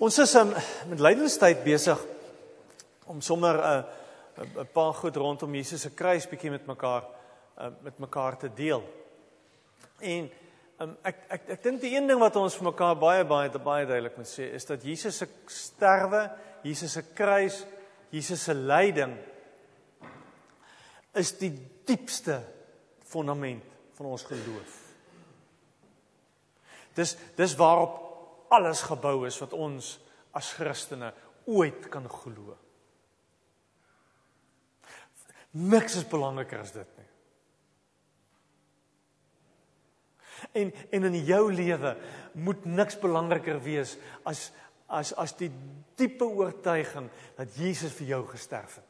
Ons is um, met lydenstyd besig om sommer 'n uh, 'n paar goed rondom Jesus se kruis bietjie met mekaar uh, met mekaar te deel. En um, ek ek ek dink die een ding wat ons vir mekaar baie baie baie duidelik moet sê is dat Jesus se sterwe, Jesus se kruis, Jesus se lyding is die diepste fondament van ons geloof. Dis dis waarop alles gebou is wat ons as Christene ooit kan glo. Niks is belangriker as dit nie. En en in jou lewe moet niks belangriker wees as as as die diepe oortuiging dat Jesus vir jou gesterf het.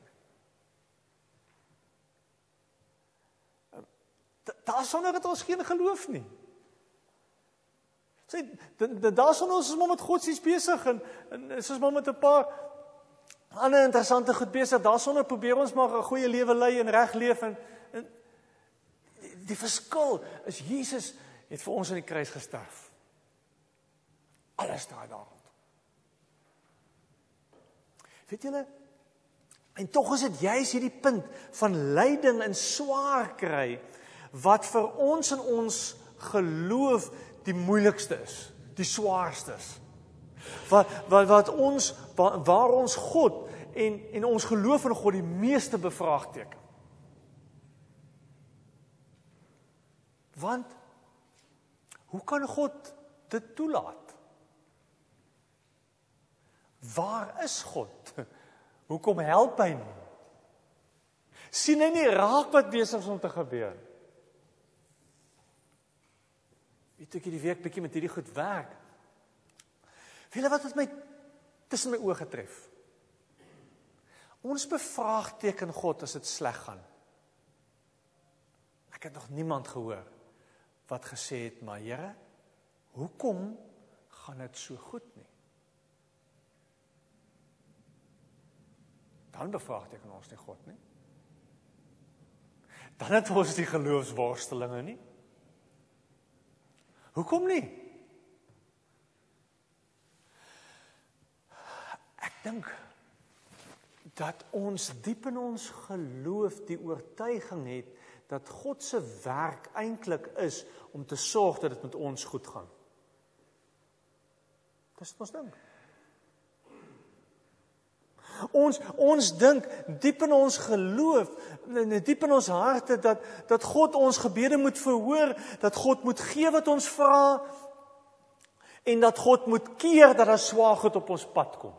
Daarsonder het ons geen geloof nie. Sê daarson ons is maar met godsdienst besig en en is ons maar met 'n paar ander interessante goed besig. Daarsonder probeer ons maar 'n goeie lewe lei en reg leef en, en die, die verskil is Jesus het vir ons aan die kruis gesterf. Alles draai daarop. Weet julle en tog is dit juis hierdie punt van lyding en swaar kry wat vir ons en ons geloof die moeilikste is, die swaarste is. Wat wat wat ons waar ons God en en ons geloof in God die meeste bevraagteken. Want hoe kan God dit toelaat? Waar is God? Hoekom help hy nie? sien hy nie raak wat besig is om te gebeur nie? Weet ek hierdie week bietjie met hierdie goed werk. Weet jy wat het my tussen my oë getref? Ons bevraagteken God as dit sleg gaan. Ek het nog niemand gehoor wat gesê het, "Maar Here, hoekom gaan dit so goed nie?" Dan bevraagteken ons nie God nie. Dan het ons die geloofsworstelinge nie. Hoekom nie? Ek dink dat ons diep in ons geloof die oortuiging het dat God se werk eintlik is om te sorg dat dit met ons goed gaan. Dis wat ons dink. Ons ons dink diep in ons geloof, diep in ons harte dat dat God ons gebede moet verhoor, dat God moet gee wat ons vra en dat God moet keer dat daar swaarheid op ons pad kom.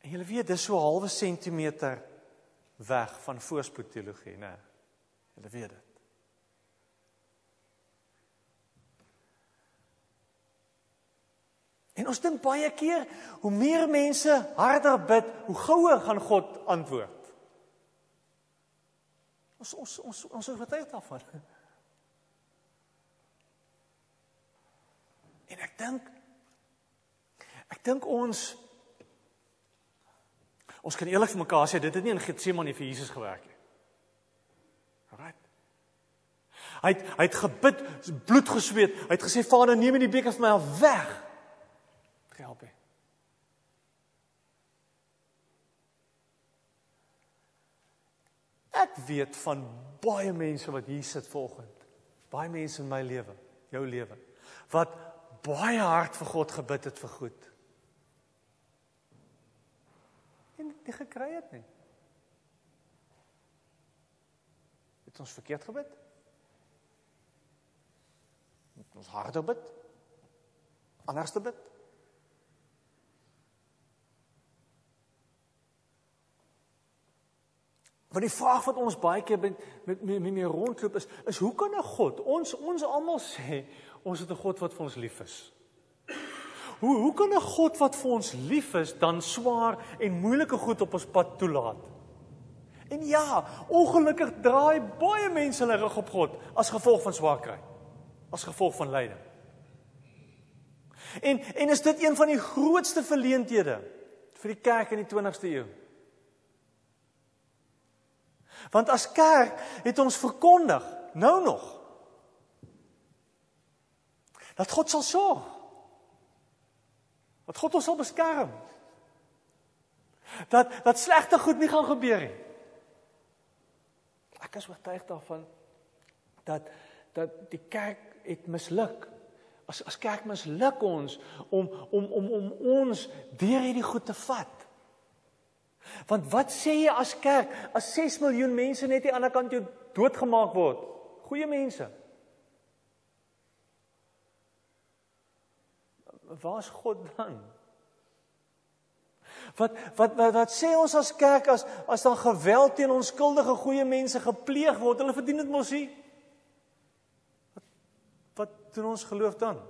En jy weet dis so 'n halwe sentimeter weg van voorspoed teologie, né? Jy weet dit. Ons dink baie keer hoe meer mense harder bid, hoe gouer gaan God antwoord. Ons ons ons ons is vertuig daarvan. En ek dink ek dink ons ons kan eerlik vir mekaar sê dit het nie in Getsemane vir Jesus gewerk nie. Right. Hy het hy het gebid, bloed gesweet. Hy het gesê Vader, neem die beker van my af weg gehelp het. Ek weet van baie mense wat hier sit volgend. Baie mense in my lewe, jou lewe, wat baie hard vir God gebid het vir goed. En dit gekry het nie. Het ons verkeerd gebid? Het ons harder bid? Anders te bid? Want die vraag wat ons baie keer met met met mee rondloop is is hoe kan 'n God ons ons almal sê ons het 'n God wat vir ons lief is. Hoe hoe kan 'n God wat vir ons lief is dan swaar en moeilike goed op ons pad toelaat? En ja, ongelukkig draai baie mense hulle rug op God as gevolg van swaar kry. As gevolg van lyding. En en is dit een van die grootste verleenthede vir die kerk in die 20ste eeu? Want as kerk het ons verkondig nou nog dat God sal sorg. Dat God ons sal beskerm. Dat dat slegte goed nie gaan gebeur nie. Ek is oortuig daarvan dat dat die kerk het misluk. As as kerk misluk ons om om om om ons deur hierdie goed te vat. Want wat sê jy as kerk as 6 miljoen mense net aan die ander kant jou doodgemaak word? Goeie mense. Waar's God dan? Wat wat wat wat sê ons as kerk as as dan geweld teen onskuldige goeie mense gepleeg word? Hulle verdien dit mos nie. Wat wat doen ons geloof dan?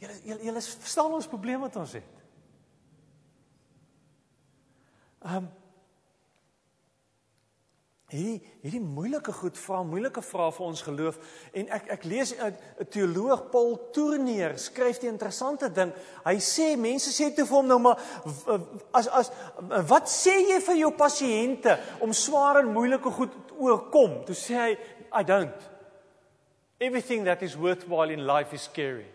Julle julle julle verstaan ons probleem wat ons het. Ehm um, hierdie hierdie moeilike goed vra moeilike vrae vir ons geloof en ek ek lees 'n teoloog Paul Tournier skryf die interessante ding. Hy sê mense sê toe vir hom nou maar as as wat sê jy vir jou pasiënte om swaar en moeilike goed oorkom? Toe sê hy I don't. Everything that is worthwhile in life is scary.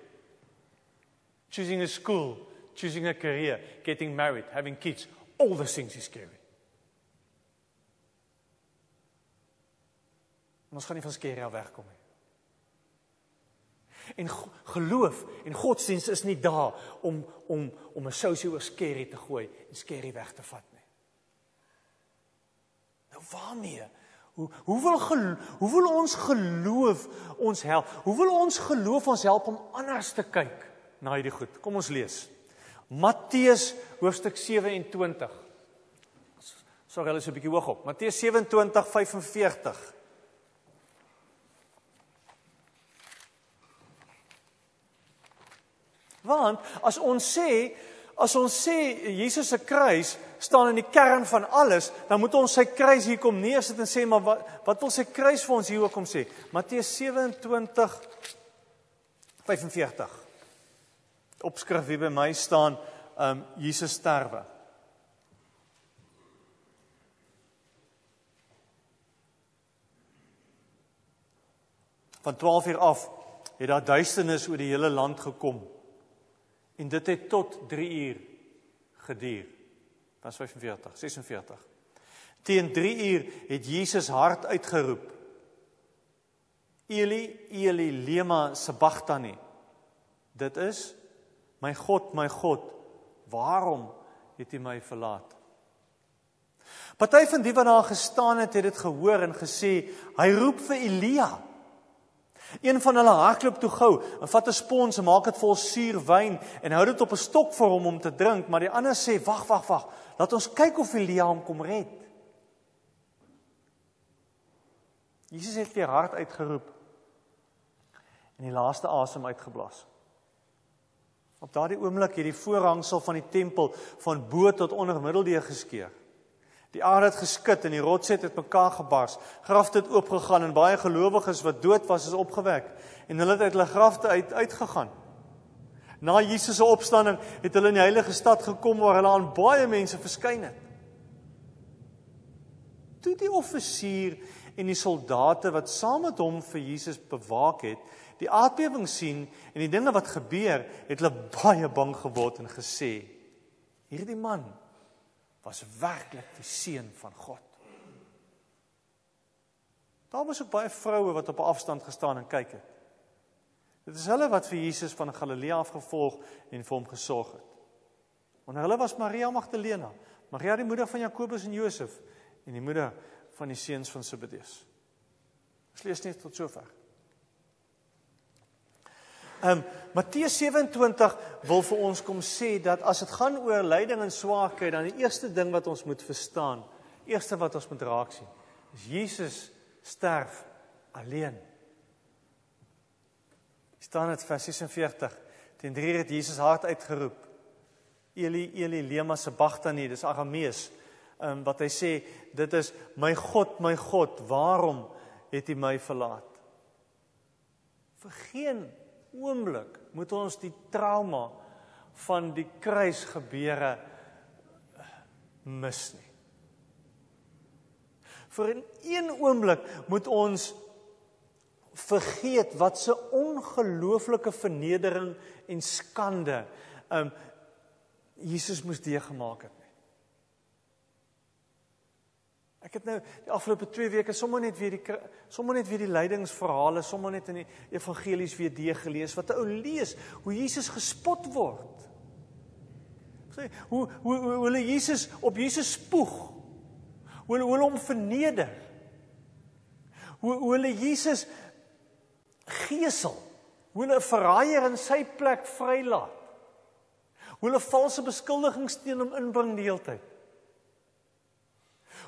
Choosing a school, choosing a career, getting married, having kids, all the things is scary. En ons gaan nie van skerry af wegkom nie. En geloof en godsdiens is nie daar om om om 'n sousie oor skerry te gooi en skerry weg te vat nie. Nou waarmee? Hoe hoe wil gelo, hoe wil ons geloof ons help? Hoe wil ons geloof ons help om anders te kyk na hierdie goed? Kom ons lees. Matteus hoofstuk 27. Sorg hulle so 'n bietjie hoog op. Matteus 27:45. Want as ons sê as ons sê Jesus se kruis staan in die kern van alles, dan moet ons sy kruis hier kom neersit en sê maar wat wat wil sy kruis vir ons hier ook kom sê? Matteus 27 45. Opskrif hier by my staan um Jesus sterwe. Van 12 uur af het daar duisternis oor die hele land gekom. En dit het tot 3 uur geduur. Vers 45, 46. Teen 3 uur het Jesus hard uitgeroep. Eli, Eli, lema sabachthani. Dit is my God, my God, waarom het U my verlaat? Party van die wat daar gestaan het, het dit gehoor en gesê, hy roep vir Elia. Een van hulle hardloop toe gou en vat 'n spons en maak dit vol suur wyn en hou dit op 'n stok vir hom om te drink, maar die ander sê: "Wag, wag, wag. Laat ons kyk of Elia hom kom red." Jesus het weer hard uitgeroep en die laaste asem uitgeblaas. Op daardie oomblik het die voorhangsel van die tempel van bo tot onder middeldeur geskeur. Die aarde het geskit en die rotse het uitmekaar gebars. Grafte het oopgegaan en baie gelowiges wat dood was is opgewek en hulle het uit hulle grafte uit uitgegaan. Na Jesus se opstanding het hulle in die heilige stad gekom waar hulle aan baie mense verskyn het. Toe die offisier en die soldate wat saam met hom vir Jesus bewaak het, die aardbewing sien en die dinge wat gebeur, het hulle baie bang geword en gesê: "Hierdie man was werklik die seun van God. Daar was ook baie vroue wat op 'n afstand gestaan en kyk het. Dit is hulle wat vir Jesus van Galilea af gevolg en vir hom gesorg het. Onder hulle was Maria Magdalena, Maria die moeder van Jakobus en Josef en die moeder van die seuns van Zebedeus. Ons lees net tot sover. Ehm um, Matteus 27 wil vir ons kom sê dat as dit gaan oor lyding en swaarkry, dan die eerste ding wat ons moet verstaan, eerste wat ons moet raak sien, is Jesus sterf alleen. staan dit vers 46. Teen 3 het Jesus hard uitgeroep. Eli Eli lema sabachthani, dis Aramees. Ehm um, wat hy sê, dit is my God, my God, waarom het U my verlaat? Vir geen oomblik moet ons die trauma van die kruisgebeure mis nie. Vir 'n een oomblik moet ons vergeet wat 'n ongelooflike vernedering en skande um Jesus moes deurgemaak het. Ek het nou die afgelope 2 weke sommer net weer die sommer net weer die lydingsverhale, sommer net in die evangelies weer deurgelees wat 'n ou lees hoe Jesus gespot word. Sê hoe hoe hoe hulle Jesus op Jesus spoeg. Hoe hulle hom verneder. Hoe hoe hulle Jesus gesel. Hoe hulle 'n verraaier in sy plek vrylaat. Hoe hulle valse beskuldigings teen hom inbring die hele tyd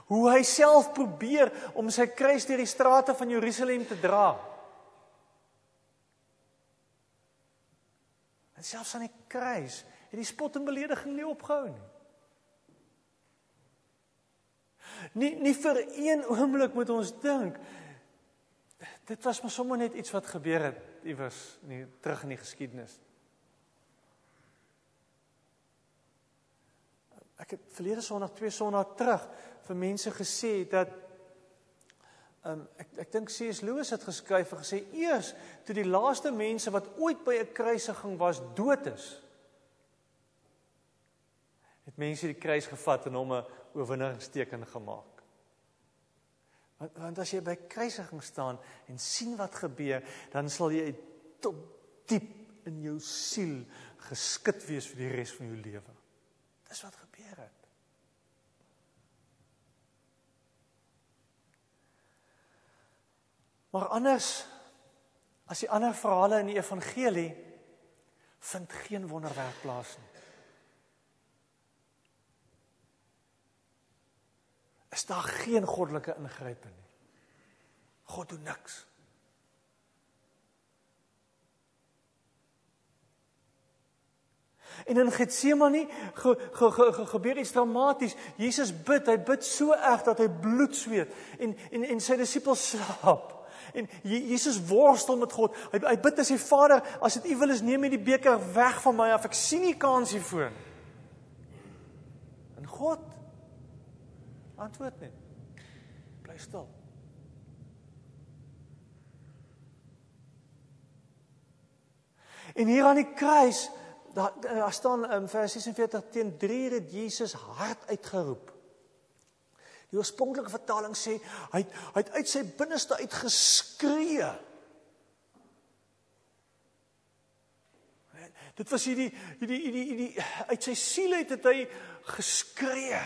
hoe hy self probeer om sy kruis deur die strate van Jerusalem te dra. En selfs aan die kruis het die spot en belediging nie opgehou nie. Nie nie vir een oomblik moet ons dink dit was maar sommer net iets wat gebeur het iewers nie terug in die geskiedenis. Ek het verlede Sondag twee Sondae terug vir mense gesê dat um, ek ek dink C.S. Lewis het geskryf en gesê eers toe die laaste mense wat ooit by 'n kruisiging was dood is het mense die kruis gevat en hom 'n oorwinningsteken gemaak. Want, want as jy by kruisiging staan en sien wat gebeur, dan sal jy tot diep in jou siel geskit wees vir die res van jou lewe. Dis wat gebeur het. Maar anders as die ander verhale in die evangelie vind geen wonderwerk plaas nie. Is daar geen goddelike ingryping nie. God doen niks. En in Getsemane ge, ge, ge, ge, gebeur iets dramaties. Jesus bid, hy bid so erg dat hy bloed sweet en en en sy disippels slaap. En Jesus worstel met God. Hy hy bid as sy Vader, as dit U wil is, neem hierdie beker weg van my af. Ek sien nie kans hiervoor nie. En God antwoord net. Bly stil. En hier aan die kruis, daar daar staan in vers 46 teen 3 het Jesus hard uitgeroep. Die oorspronklike vertaling sê hy het, hy het uit sy binneste uit geskree. Dit was hierdie hierdie hierdie hierdie uit sy siel uit het hy geskree.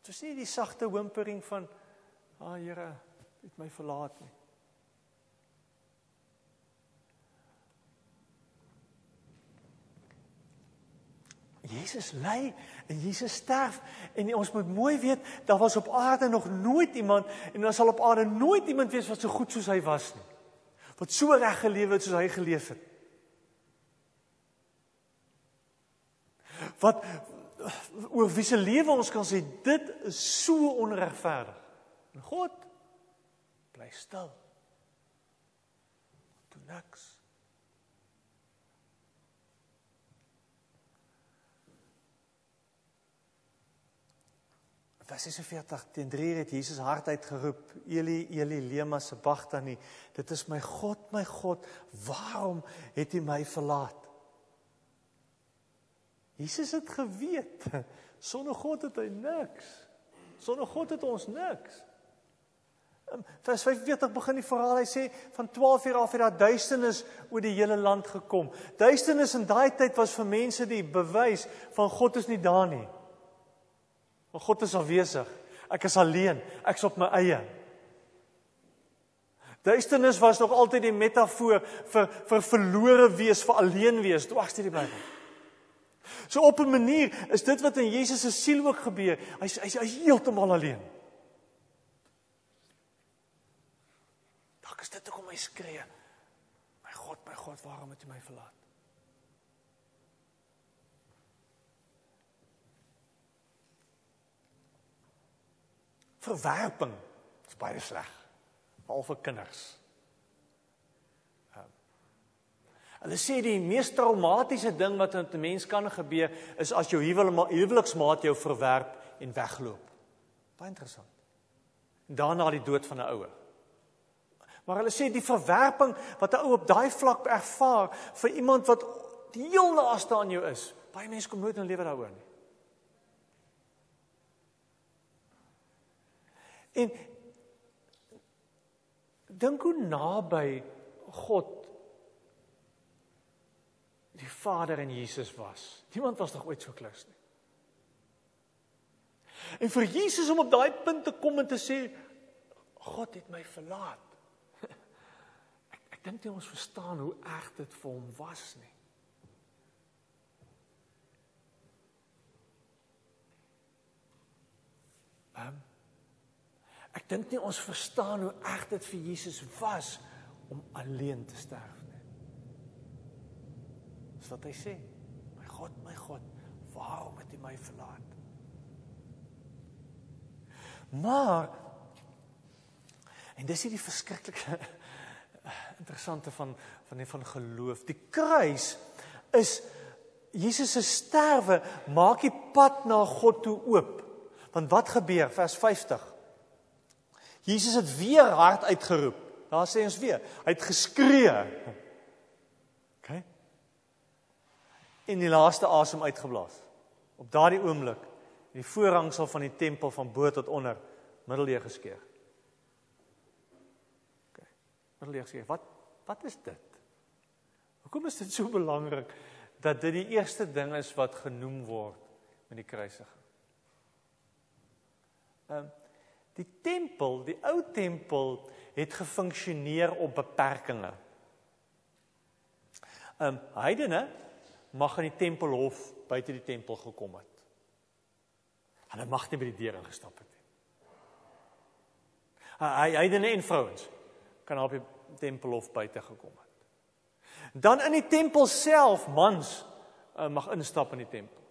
Dit was nie die sagte whimpering van "Ag ah, Here, het my verlaat nie." Jesus ly en Jesus sterf en ons moet mooi weet daar was op aarde nog nooit iemand en daar sal op aarde nooit iemand wees wat so goed soos hy was nie. Wat so reg geleef het soos hy geleef het. Wat oor wie se lewe ons kan sê dit is so onregverdig. En God bly stil. Doen niks. Vers 46 teen 3 het Jesus hardheid geroep: Eli Eli lema sabachthani. Dit is my God, my God, waarom het U my verlaat? Jesus het geweet sonder God het hy niks. Sonder God het ons niks. Vers 45 begin die verhaal. Hy sê van 12 uur af het daar duisternis oor die hele land gekom. Duisternis in daai tyd was vir mense die bewys van God is nie daar nie. Maar God is afwesig. Ek is alleen. Ek's op my eie. Duisternis was nog altyd die metafoor vir vir verlore wees, vir alleen wees, dwars deur die Bybel. So op 'n manier is dit wat in Jesus se siel ook gebeur. Hy's hy's hy heeltemal alleen. Dalk is dit hoekom hy skree. My God, my God, waarom het U my verlaat? Verwerping is baie sleg veral vir kinders. Ehm, hulle sê die mees traumatiese ding wat met 'n mens kan gebeur is as jou huweliksmaat jou verwerp en wegloop. Baie interessant. Daarna die dood van 'n ouer. Maar hulle sê die verwerping wat 'n ou op daai vlak ervaar vir iemand wat heel naaste aan jou is, baie mense kom nooit in lewe daaroor nie. En dink hoe naby God die Vader en Jesus was. Niemand was nog ooit so close nie. En vir Jesus om op daai punt te kom en te sê God het my verlaat. Ek ek dink nie ons verstaan hoe erg dit vir hom was nie. Dink nie ons verstaan hoe erg dit vir Jesus was om alleen te sterf nie. Dis wat hy sê. My God, my God, waarom het U my verlaat? Maar en dis hierdie verskriklike interessante van van die van geloof. Die kruis is Jesus se sterwe maak die pad na God toe oop. Want wat gebeur vers 50? Jesus het weer hard uitgeroep. Daar sê ons weer, hy het geskree. OK. In die laaste asem uitgeblaas. Op daardie oomblik die voorhangsel van die tempel van bo tot onder middelleeg geskeur. OK. Middelleeg geskeur. Wat wat is dit? Hoekom is dit so belangrik dat dit die eerste ding is wat genoem word met die kruisiging? Ehm um, die tempel, die ou tempel het gefunksioneer op beperkings. Ehm um, heidene mag in die tempelhof buite die tempel gekom het. Hulle mag nie by die deur ingestap het nie. Hy heidene en vrouens kan op die tempelhof buite gekom het. Dan in die tempel self mans uh, mag instap in die tempel.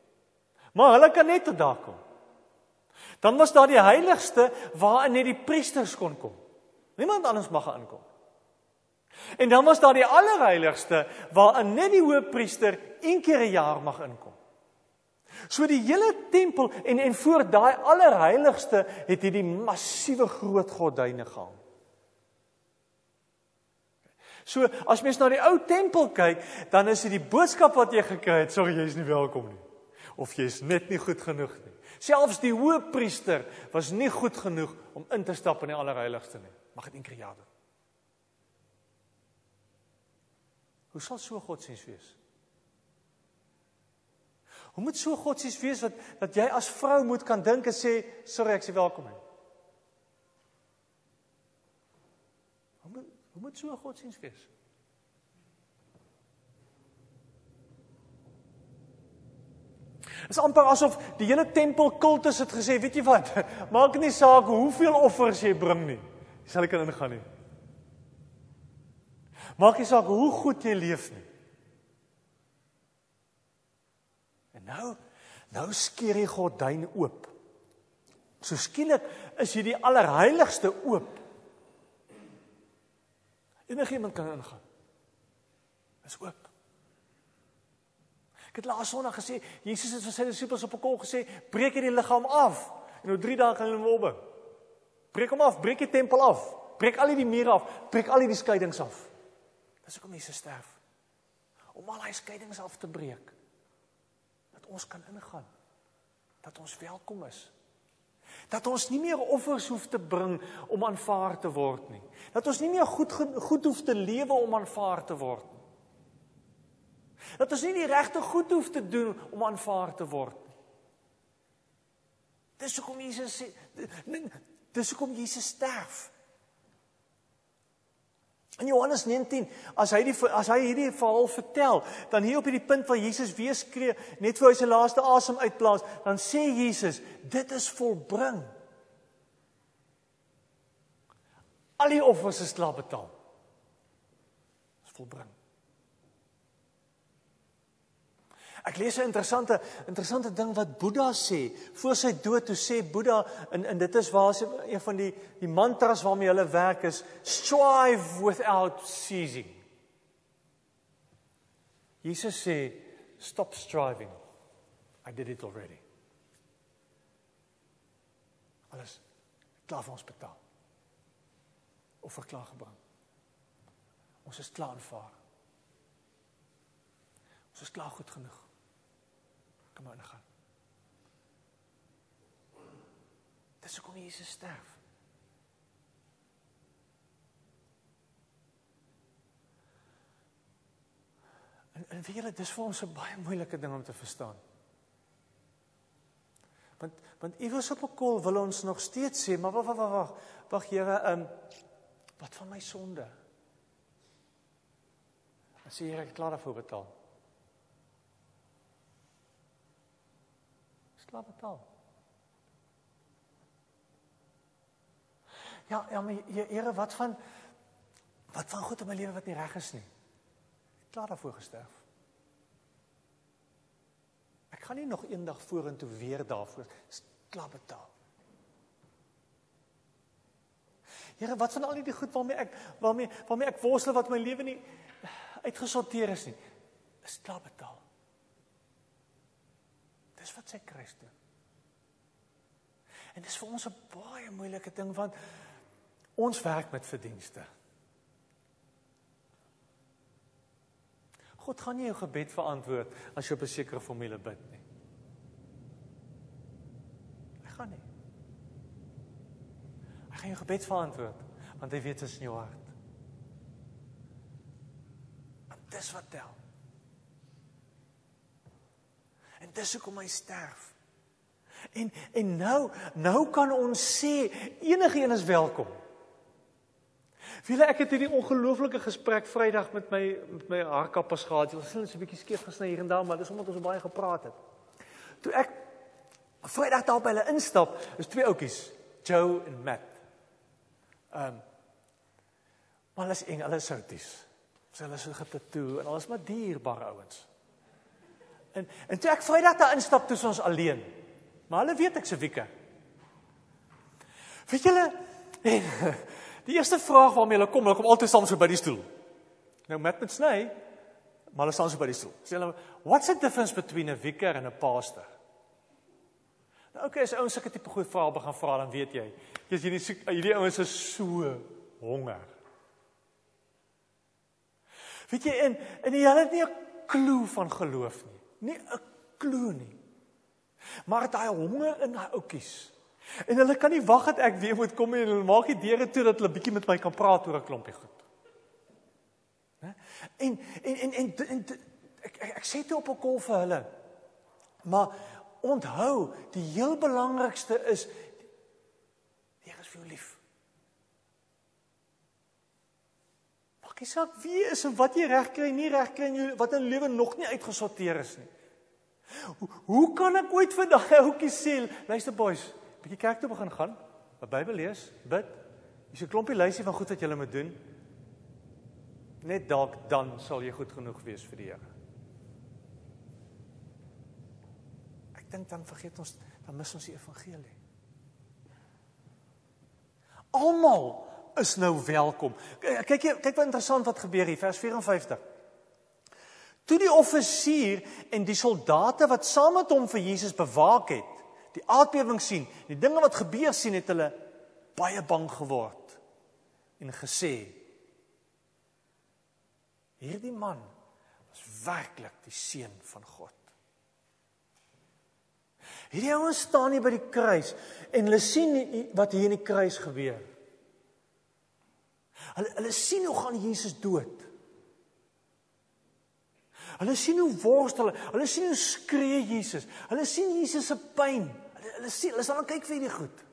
Maar hulle kan net tot daar kom. Dan was daar die heiligste waarin net die priesters kon kom. Niemand anders mag aankom. En dan was daar die allerheiligste waarin net die hoofpriester een keer 'n jaar mag inkom. So die hele tempel en en voor daai allerheiligste het hierdie massiewe groot gordyne gehang. So as mens na die ou tempel kyk, dan is dit die boodskap wat jy gekry het, sorry jy's nie welkom nie. Of jy's net nie goed genoeg nie. Selfs die hoofpriester was nie goed genoeg om in te stap in die allerheiligste nie. Mag dit een keer ja doen. Hoe sal so godsdiens wees? Hoe moet so godsies wees wat dat jy as vrou moet kan dink en sê sorry ek sê welkom nie. Hoe moet hoe moet so godsiens wees? Dit is amper asof die hele tempel kultus het gesê, weet jy wat? Maak nie saak hoeveel offers jy bring nie. Jy sal kan ingaan nie. Maak nie saak hoe goed jy leef nie. Nou nou skeer die gordyn oop. So skielik is hierdie allerheiligste oop. Enigiemand kan ingaan. Is oop. Ek het laas Sondag gesê Jesus het vir sy disippels op 'n kol gesê, "Breek hierdie liggaam af en oor 3 dae kan hulle hom opbou." Breek hom af, breek die tempel af, breek al die mure af, breek al die skeidings af. Dis hoekom Jesus sterf. Om al hy skeidings af te breek ons kan ingaan. Dat ons welkom is. Dat ons nie meer offers hoef te bring om aanvaar te word nie. Dat ons nie meer goed goed hoef te lewe om aanvaar te word nie. Dat ons nie die regte goed hoef te doen om aanvaar te word nie. Dis hoekom Jesus sê dis hoekom Jesus sterf. In Johannes 19, as hy die as hy hierdie verhaal vertel, dan hier op hierdie punt waar Jesus weer skree, net voor hy sy laaste asem uitblaas, dan sê Jesus, dit is volbring. Al die offers is klaar betaal. Is volbring. Ek lees 'n interessante interessante ding wat Boeddha sê. Voor sy dood toe sê Boeddha en en dit is waar sy een van die die mantras waarmee hulle werk is strive without ceasing. Jesus sê stop striving. I did it already. Alles klaar vir ons betaal. Of verklaar gebring. Ons is klaar aanvaar. Ons is klaar goed genoeg. Kom maar gaan. Dis hoekom Jesus sterf. En en weet julle, dis vir ons 'n baie moeilike ding om te verstaan. Want want iewers op 'n kol wil ons nog steeds sê, maar wag wag wag wag. Wag Here, ehm um, wat van my sonde? As jy Here klaar daarvoor betaal. Slaap betaal. Ja, ja, maar Here, wat van wat van goed in my lewe wat nie reg is nie? Klaar daarvoor gesterf. Ek gaan nie nog eendag vorentoe weer daarvoor klaar betaal. Here, wat van al die goed waarmee ek waarmee waarmee ek worstel wat my lewe nie uitgesorteer is nie, is klaar betaal. Dis wat sy kruis doen. En dis vir ons 'n baie moeilike ding want ons werk met verdienste. God gaan nie jou gebed verantwoord as jy op 'n sekere formule bid nie. Hy gaan nie. Hy gaan jou gebed verantwoord want hy weet wat is in jou hart. En dis wat tel. En dis hoekom hy sterf. En en nou nou kan ons sê enige een is welkom. Wiele ek het hierdie ongelooflike gesprek Vrydag met my met my haarkappers gehad. Ons het 'n bietjie skeef gesny hier en daar, maar dis omdat ons so baie gepraat het. Toe ek Vrydag daar by hulle instap, is twee ouetjies, Joe en Matt. Ehm um, Maar hulle is eng, hulle is souties. So hulle is so getatoe en alles maar dierbare ouens. En en toe ek Vrydag daar instap, toe ons alleen. Maar hulle weet ek se wieke. Weet julle en Die eerste vraag waarmee hulle kom, hulle kom altyd saam so by die stoel. Nou met met sny, maar hulle staan so by die stoel. Sê hulle, "What's the difference between a vicar and a pastor?" Nou okay, as ouens sulke tipe goed vrae begin vra, dan weet jy, jy's hierdie hierdie ouens is so honger. Weet jy en en hulle het nie 'n klou van geloof nie. Nie 'n klou nie. Maar daai honger in daai oudjies. En hulle kan nie wag dat ek weer moet kom en hulle maak die deure toe dat hulle bietjie met my kan praat oor 'n klompie goed. Né? En en en en, en, en ek, ek ek sê dit op 'n kol vir hulle. Maar onthou, die heel belangrikste is die Here is vir jou lief. Maak nie saak wie is en wat jy reg kry, nie reg kry jou wat in lewe nog nie uitgesorteer is nie. Hoe, hoe kan ek ooit vir daai ouetjie sê, luister boys, bietjie kerk toe begin gaan, 'n Bybel lees, bid. Hier's 'n klompie lysie van goed wat jy moet doen. Net dalk dan sal jy goed genoeg wees vir die Here. Ek dink dan vergeet ons, dan mis ons die evangelie. Almal is nou welkom. Kyk kyk wat interessant wat gebeur hier vers 54. Toe die offisier en die soldate wat saam met hom vir Jesus bewaak het, die aardbewing sien, die dinge wat gebeur sien, het hulle baie bang geword en gesê: Hierdie man was werklik die seun van God. Hierdie ouens staan hier by die kruis en hulle sien wat hier in die kruis gebeur. Hulle hulle sien hoe gaan Jesus dood. Hulle sien hoe worstel, hulle sien hoe skree Jesus. Hulle sien Jesus se pyn. Hulle hulle sien, hulle staan kyk vir hierdie goed.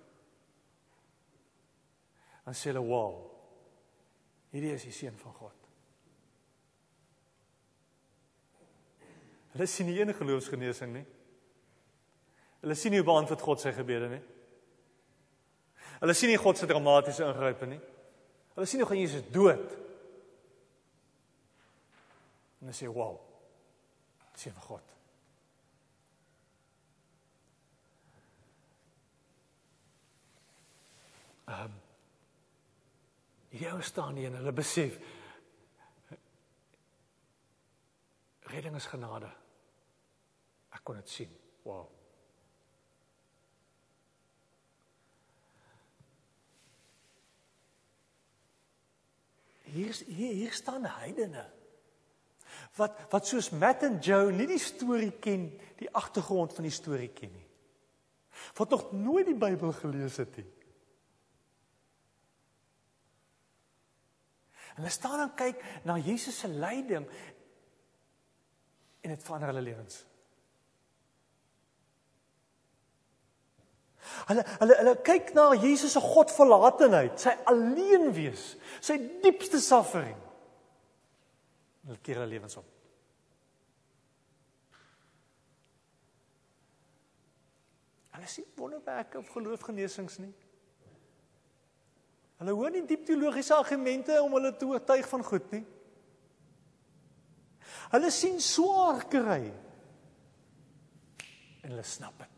Dan sê hulle, "Wow. Hierdie is die seun van God." Hulle sien nie enige geloofsgenesing nie. Hulle sien nie hoe beantwoord God sy gebede nie. Hulle sien nie God se dramatiese ingrype nie. Hulle sien hoe gaan Jesus dood. En hulle sê, "Wow seun van God. Ehm um, Hierdie ou staan hier en hulle besef redding is genade. Ek kon dit sien. Wow. Hier hier hier staan heidene wat wat soos Matt en Joe nie die storie ken, die agtergrond van die storie ken nie. Wat nog nooit die Bybel gelees het nie. En hulle staan en kyk na Jesus se lyding en dit verander hulle lewens. Hulle hulle hulle kyk na Jesus se godverlatenheid, sy alleen wees, sy diepste suffering. Hulle keer hulle lewens op. Hulle sien wonderwerke of geloofgenesings nie. Hulle hoor nie diep teologiese argumente om hulle te oortuig van goed nie. Hulle sien swaar kry. En hulle snap dit.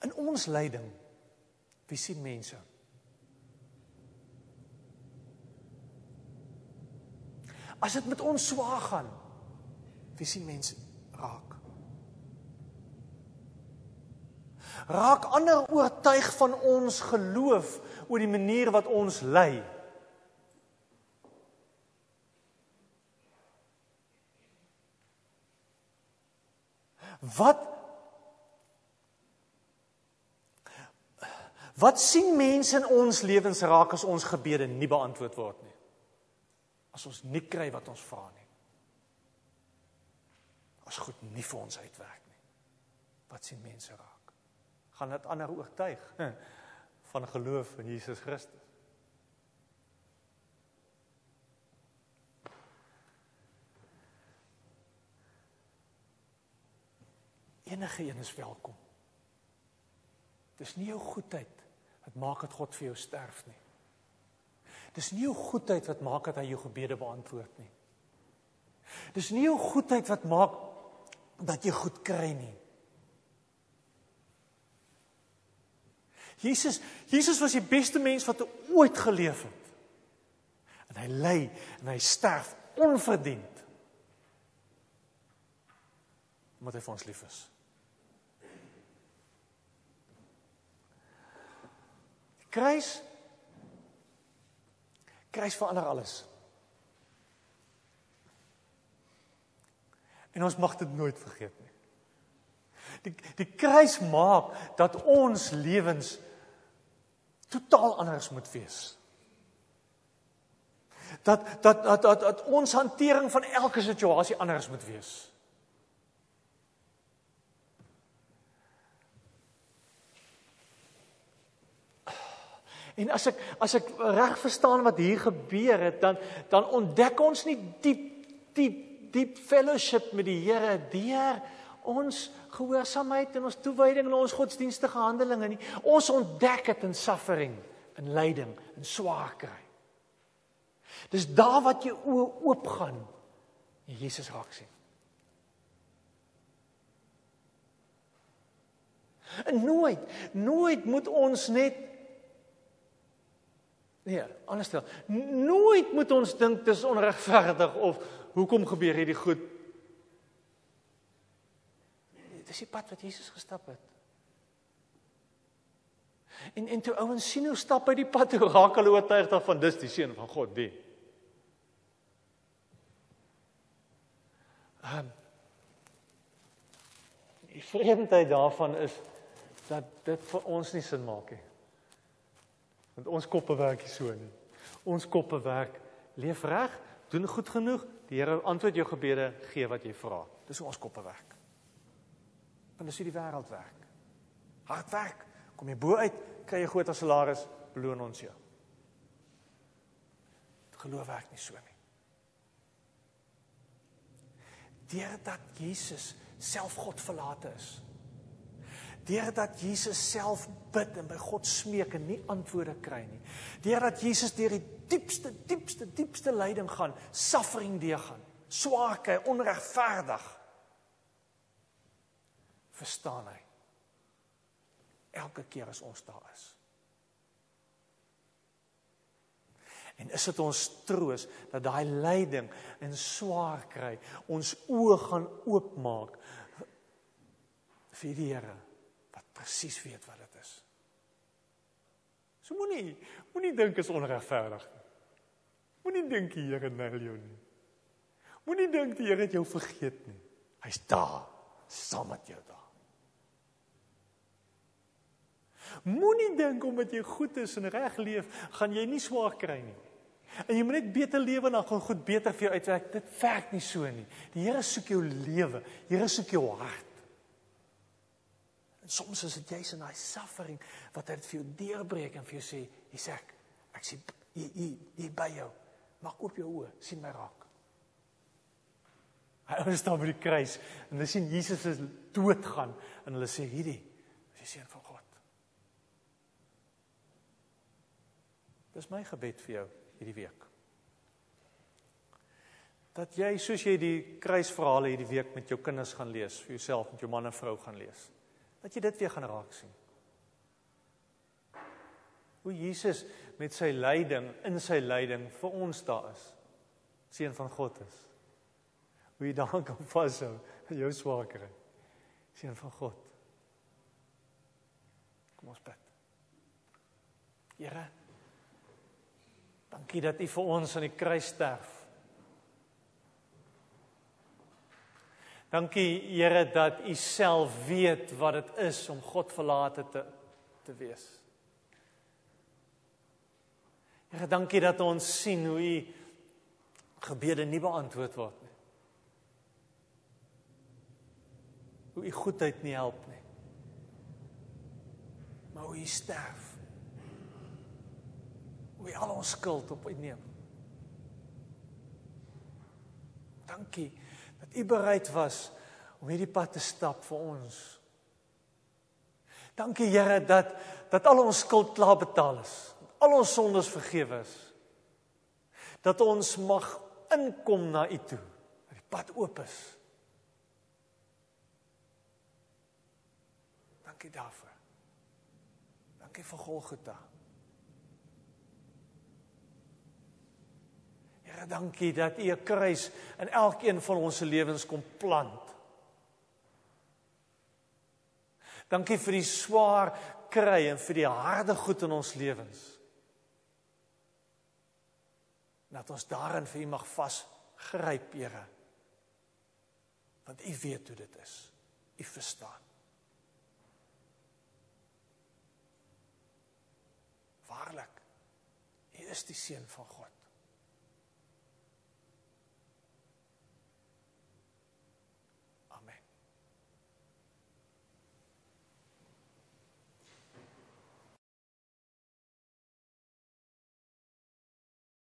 In ons lyding wie sien mense? As dit met ons swaar gaan, wie sien mense raak? Raak ander oortuig van ons geloof oor die manier wat ons ly? Wat Wat sien mense in ons lewens raak as ons gebede nie beantwoord word nie? As ons nie kry wat ons vra nie. As goed nie vir ons uitwerk nie. Wat sien mense raak? Gaan dit ander oortuig van geloof in Jesus Christus? Enige een is welkom. Dis nie jou goedheid wat maak dat God vir jou sterf nie. Dis nie jou goedheid wat maak dat hy jou gebede beantwoord nie. Dis nie jou goedheid wat maak dat jy goed kry nie. Jesus, Jesus was die beste mens wat ooit geleef het. En hy ly en hy sterf onverdiend. Omdat hy vir ons lief is. Kruis Kruis verander alles. En ons mag dit nooit vergeet nie. Die die kruis maak dat ons lewens totaal anders moet wees. Dat dat dat dat, dat ons hantering van elke situasie anders moet wees. En as ek as ek reg verstaan wat hier gebeur het, dan dan ontdek ons nie diep diep diep fellowship met die Here deur ons gehoorsaamheid en ons toewyding en ons godsdienstige handelinge nie. Ons ontdek dit in suffering, in lyding, in swaar kry. Dis daar wat jou oë oopgaan en Jesus raak sien. En nooit, nooit moet ons net Nee, anderstel. Nooit moet ons dink dis onregverdig of hoekom gebeur hierdie goed? Dis die pad wat Jesus gestap het. En en toe ouens sien hoe stap hy die pad toe raak hulle oortuig daarvan dis die seun van God, die. Ehm um, Die vreemdheid daarvan is dat dit vir ons nie sin maak nie. Want ons koppe werk nie so nie. Ons koppe werk leef reg, doen goed genoeg, die Here antwoord jou gebede, gee wat jy vra. Dis hoe ons koppe werk. Want dis hoe die wêreld werk. Hard werk, kom jy bo uit, kry jy groter salaris, beloon ons jou. Geloof werk nie so nie. Deurdat Jesus self God verlate is, deurdat Jesus self bid en by God smeek en nie antwoorde kry nie. Deurdat Jesus deur die diepste diepste diepste lyding gaan, suffering deur gaan, swaar kry, onregverdig. Verstaan hy? Elke keer as ons daar is. En is dit ons troos dat daai lyding en swaar kry ons oë gaan oopmaak vir die Here presies weet wat dit is. So moenie moenie dink is onregverdig nie. Moenie dink die Here nel jou nie. Moenie dink die Here het jou vergeet nie. Hy's daar, saam met jou daar. Moenie dink omdat jy goed is en reg leef, gaan jy nie swaar kry nie. En jy moet net beter lewe en dan gaan goed beter vir jou uitwerk. Dit werk nie so nie. Die Here soek jou lewe. Die Here soek jou hart. En soms is dit jy's in daai suffering wat hy dit vir jou deurbreek en vir jou sê, "Hier's ek. Ek sien hier hier hier by jou. Maak oop jou oë, sien my raak." Hy staan by die kruis en hulle sien Jesus is dood gaan en hulle sê, "Hierdie is die seun van God." Dis my gebed vir jou hierdie week. Dat jy soos jy die kruisverhale hierdie week met jou kinders gaan lees, vir jouself met jou man en vrou gaan lees, dat jy dit weer gaan raak sien. Hoe Jesus met sy lyding in sy lyding vir ons daar is. Seun van God is. Hoe jy dan kan vashou in jou swaarkry. Seun van God. Kom ons bid. Here Dankie dat U vir ons aan die kruis sterf. Dankie Here dat U self weet wat dit is om God verlate te te wees. Here, dankie dat ons sien hoe U gebede nie beantwoord word nie. Hoe U goedheid nie help nie. Maar hoe U sterf hoe hy al ons skuld op uitneem. Dankie dat u bereid was om hierdie pad te stap vir ons. Dankie Here dat dat al ons skuld klaar betaal is. Al ons sondes vergewe is. Dat ons mag inkom na u toe. Dat die pad oop is. Dankie daarvoor. Dankie vir Golgotha. Here, dankie dat U 'n kruis in elkeen van ons se lewens kom plant. Dankie vir die swaar kry en vir die harde goed in ons lewens. Dat ons daarin vir U mag vasgryp, Here. Want U weet hoe dit is. U verstaan. Waarlik, U is die seun van God.